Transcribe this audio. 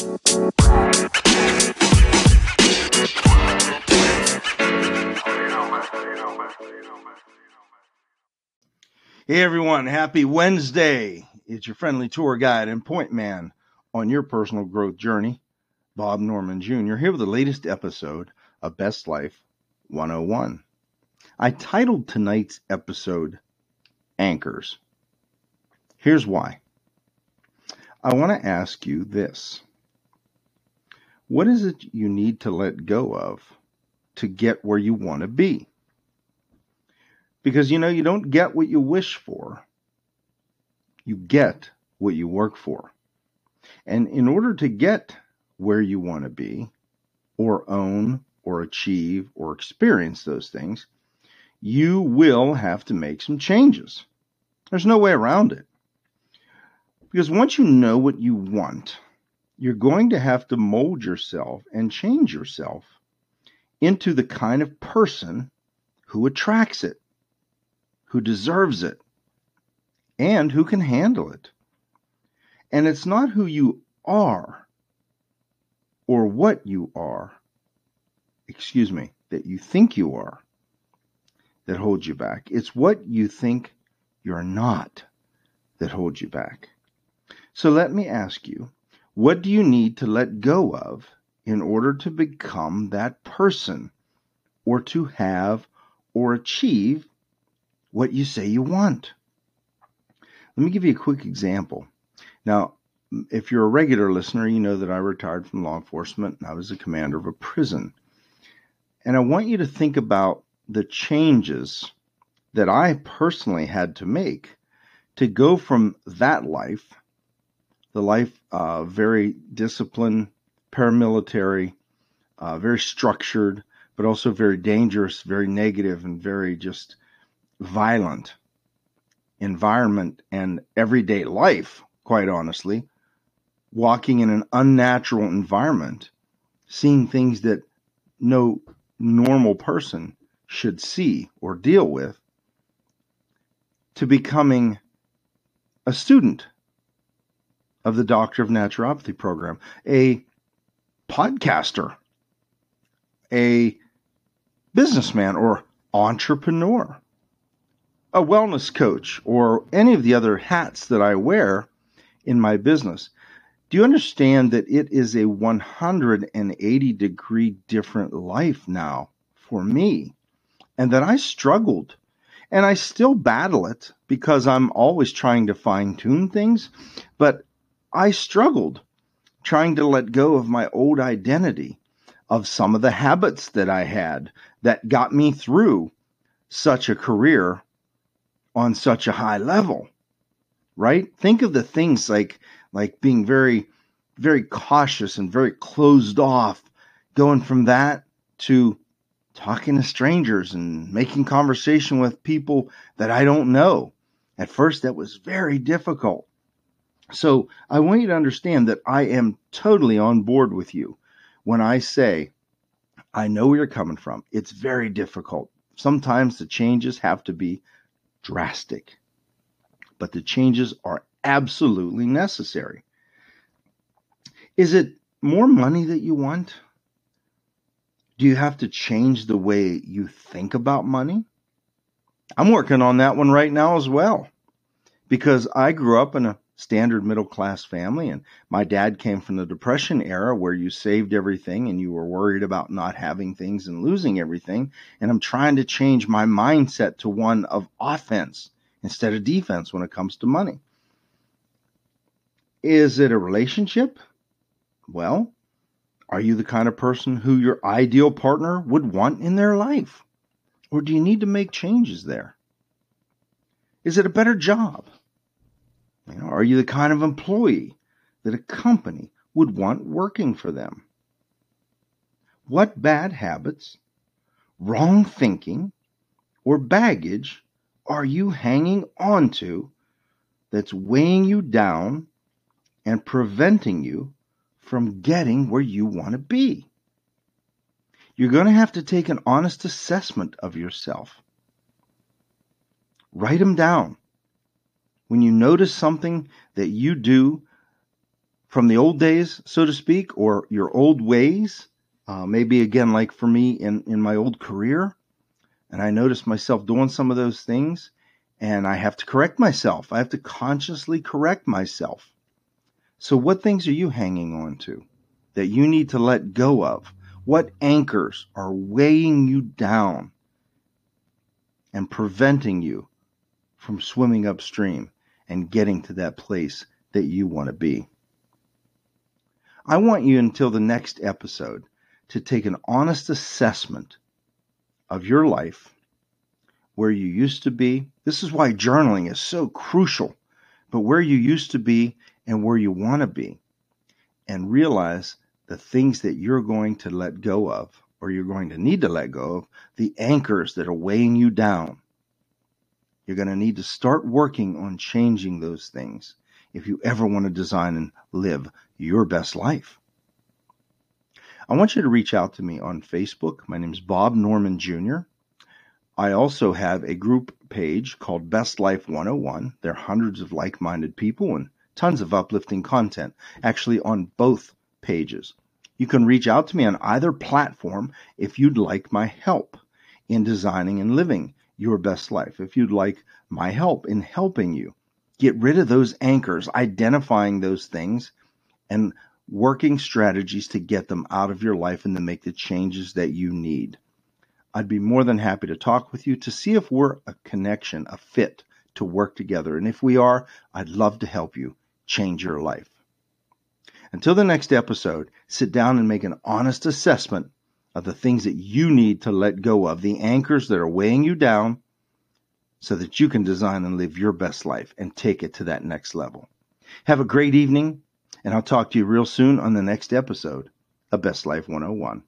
Hey everyone, happy Wednesday. It's your friendly tour guide and point man on your personal growth journey, Bob Norman Jr., here with the latest episode of Best Life 101. I titled tonight's episode Anchors. Here's why. I want to ask you this What is it you need to let go of to get where you want to be? Because you know, you don't get what you wish for, you get what you work for. And in order to get where you want to be, or own, or achieve, or experience those things, you will have to make some changes. There's no way around it. Because once you know what you want, you're going to have to mold yourself and change yourself into the kind of person who attracts it who deserves it, and who can handle it. And it's not who you are or what you are, excuse me, that you think you are that holds you back. It's what you think you're not that holds you back. So let me ask you, what do you need to let go of in order to become that person or to have or achieve what you say you want. Let me give you a quick example. Now, if you're a regular listener, you know that I retired from law enforcement and I was a commander of a prison. And I want you to think about the changes that I personally had to make to go from that life, the life uh, very disciplined, paramilitary, uh, very structured, but also very dangerous, very negative, and very just violent environment and everyday life, quite honestly, walking in an unnatural environment, seeing things that no normal person should see or deal with, to becoming a student of the Doctor of Naturopathy program, a podcaster, a businessman or entrepreneur a wellness coach or any of the other hats that I wear in my business, do you understand that it is a 180 degree different life now for me? And that I struggled and I still battle it because I'm always trying to fine tune things, but I struggled trying to let go of my old identity, of some of the habits that I had that got me through such a career on such a high level, right? Think of the things like like being very very cautious and very closed off, going from that to talking to strangers and making conversation with people that I don't know. At first that was very difficult. So, I want you to understand that I am totally on board with you when I say I know where you're coming from. It's very difficult. Sometimes the changes have to be drastic, but the changes are absolutely necessary. Is it more money that you want? Do you have to change the way you think about money? I'm working on that one right now as well because I grew up in a standard middle class family. And my dad came from the Depression era where you saved everything and you were worried about not having things and losing everything. And I'm trying to change my mindset to one of offense instead of defense when it comes to money. Is it a relationship? Well, are you the kind of person who your ideal partner would want in their life? Or do you need to make changes there? Is it a better job? You know, are you the kind of employee that a company would want working for them? What bad habits, wrong thinking, or baggage are you hanging on to that's weighing you down and preventing you from getting where you want to be? You're going to have to take an honest assessment of yourself. Write them down when you notice something that you do from the old days, so to speak, or your old ways. Uh, maybe again, like for me in, in my old career, and I notice myself doing some of those things, and I have to correct myself. I have to consciously correct myself. So, what things are you hanging on to that you need to let go of? What anchors are weighing you down and preventing you from swimming upstream and getting to that place that you want to be? I want you until the next episode to take an honest assessment of your life, where you used to be. This is why journaling is so crucial, but where you used to be and where you want to be, and realize the things that you're going to let go of, or you're going to need to let go of, the anchors that are weighing you down. You're going to need to start working on changing those things if you ever want to design and live your best life. I want you to reach out to me on Facebook. My name is Bob Norman Jr. I also have a group page called Best Life 101. There are hundreds of like minded people and tons of uplifting content actually on both pages. You can reach out to me on either platform if you'd like my help in designing and living your best life. If you'd like my help in helping you get rid of those anchors, identifying those things, and working strategies to get them out of your life and to make the changes that you need. I'd be more than happy to talk with you to see if we're a connection, a fit to work together. And if we are, I'd love to help you change your life. Until the next episode, sit down and make an honest assessment of the things that you need to let go of, the anchors that are weighing you down, so that you can design and live your best life and take it to that next level. Have a great evening, and I'll talk to you real soon on the next episode of Best Life 101.